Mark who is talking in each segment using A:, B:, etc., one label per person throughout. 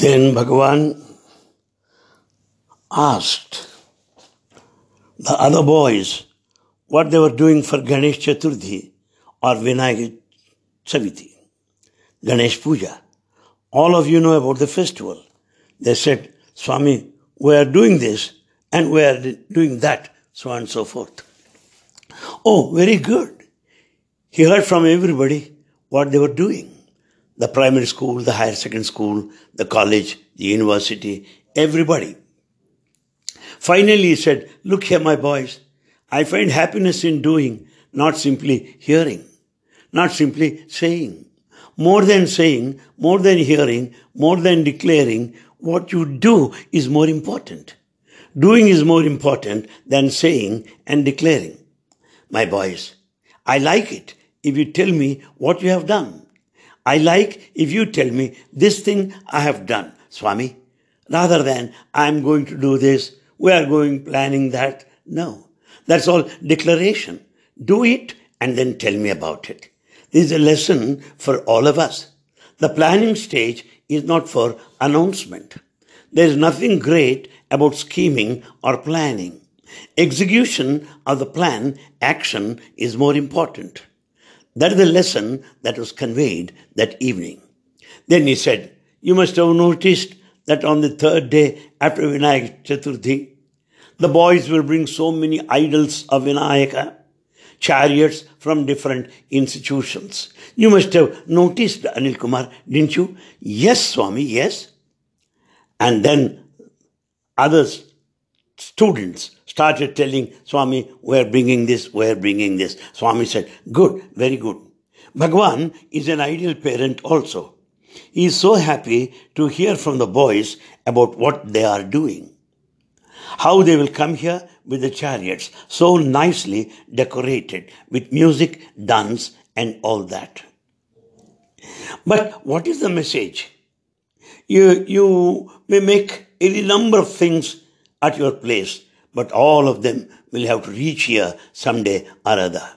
A: Then Bhagavan asked the other boys what they were doing for Ganesh Chaturthi or Vinayak Chaviti, Ganesh Puja. All of you know about the festival. They said, Swami, we are doing this and we are doing that, so on and so forth. Oh, very good. He heard from everybody what they were doing. The primary school, the higher secondary school, the college, the university, everybody. Finally, he said, Look here, my boys. I find happiness in doing, not simply hearing, not simply saying. More than saying, more than hearing, more than declaring, what you do is more important. Doing is more important than saying and declaring. My boys, I like it if you tell me what you have done. I like if you tell me this thing I have done, Swami, rather than I'm going to do this, we are going planning that. No, that's all declaration. Do it and then tell me about it. This is a lesson for all of us. The planning stage is not for announcement. There is nothing great about scheming or planning. Execution of the plan, action, is more important. That is the lesson that was conveyed that evening. Then he said, You must have noticed that on the third day after Vinayak Chaturthi, the boys will bring so many idols of Vinayaka, eh? chariots from different institutions. You must have noticed, Anil Kumar, didn't you? Yes, Swami, yes. And then others, students, started telling Swami, we're bringing this, we're bringing this. Swami said, good, very good. Bhagwan is an ideal parent also. He is so happy to hear from the boys about what they are doing. How they will come here with the chariots, so nicely decorated with music, dance, and all that. But what is the message? You, you may make any number of things at your place, but all of them will have to reach here someday or other.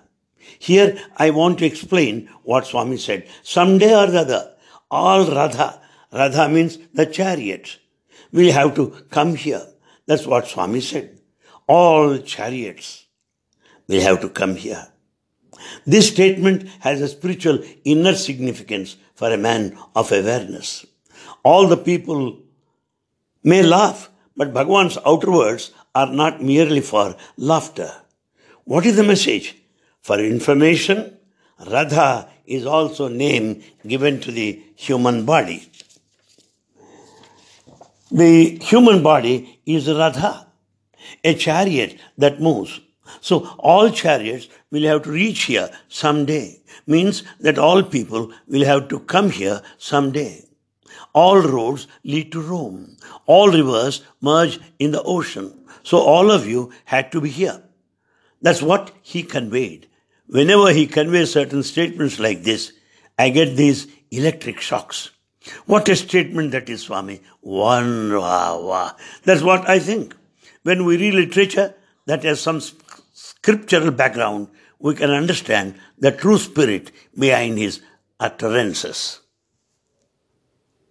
A: Here I want to explain what Swami said. Someday or other, all Ratha, Ratha means the chariot, will have to come here. That's what Swami said. All chariots will have to come here. This statement has a spiritual inner significance for a man of awareness. All the people may laugh, but Bhagwan's outer words are not merely for laughter. What is the message? For information, Ratha is also name given to the human body. The human body is Ratha, a chariot that moves. So all chariots will have to reach here someday. Means that all people will have to come here someday. All roads lead to Rome. All rivers merge in the ocean. So all of you had to be here. That's what he conveyed. Whenever he conveys certain statements like this, I get these electric shocks. What a statement that is, Swami. One, wah, wah. That's what I think. When we read literature that has some scriptural background, we can understand the true spirit behind his utterances.